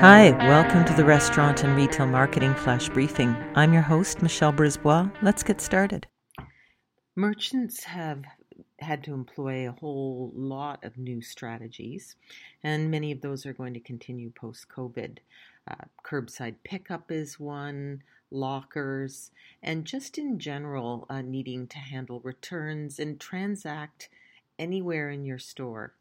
Hi, welcome to the Restaurant and Retail Marketing Flash Briefing. I'm your host, Michelle Brisbois. Let's get started. Merchants have had to employ a whole lot of new strategies, and many of those are going to continue post COVID. Uh, curbside pickup is one, lockers, and just in general, uh, needing to handle returns and transact anywhere in your store.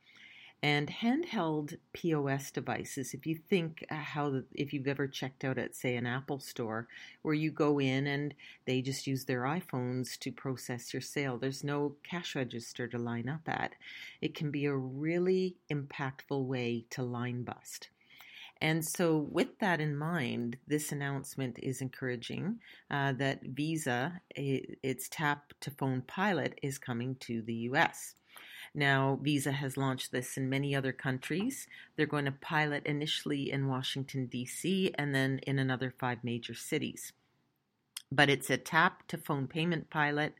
And handheld POS devices, if you think uh, how, if you've ever checked out at, say, an Apple store where you go in and they just use their iPhones to process your sale, there's no cash register to line up at. It can be a really impactful way to line bust. And so, with that in mind, this announcement is encouraging uh, that Visa, its tap to phone pilot, is coming to the US. Now, Visa has launched this in many other countries. They're going to pilot initially in Washington, D.C., and then in another five major cities. But it's a tap to phone payment pilot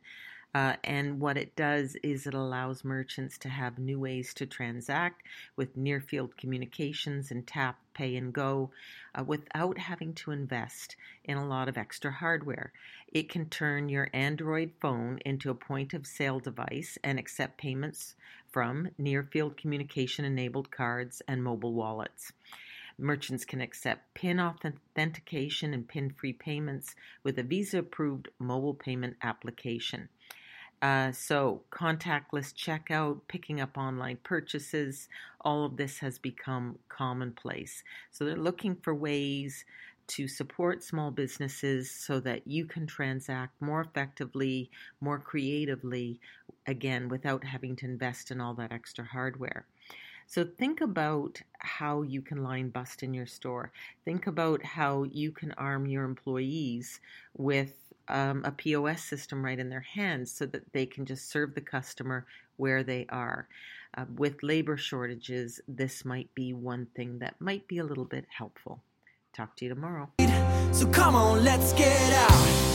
uh, and what it does is it allows merchants to have new ways to transact with near field communications and tap, pay, and go uh, without having to invest in a lot of extra hardware. It can turn your Android phone into a point of sale device and accept payments from near field communication enabled cards and mobile wallets. Merchants can accept PIN authentication and PIN free payments with a Visa approved mobile payment application. Uh, so, contactless checkout, picking up online purchases, all of this has become commonplace. So, they're looking for ways to support small businesses so that you can transact more effectively, more creatively, again, without having to invest in all that extra hardware. So think about how you can line bust in your store. Think about how you can arm your employees with um, a POS system right in their hands so that they can just serve the customer where they are. Uh, with labor shortages, this might be one thing that might be a little bit helpful. Talk to you tomorrow. So come on, let's get out.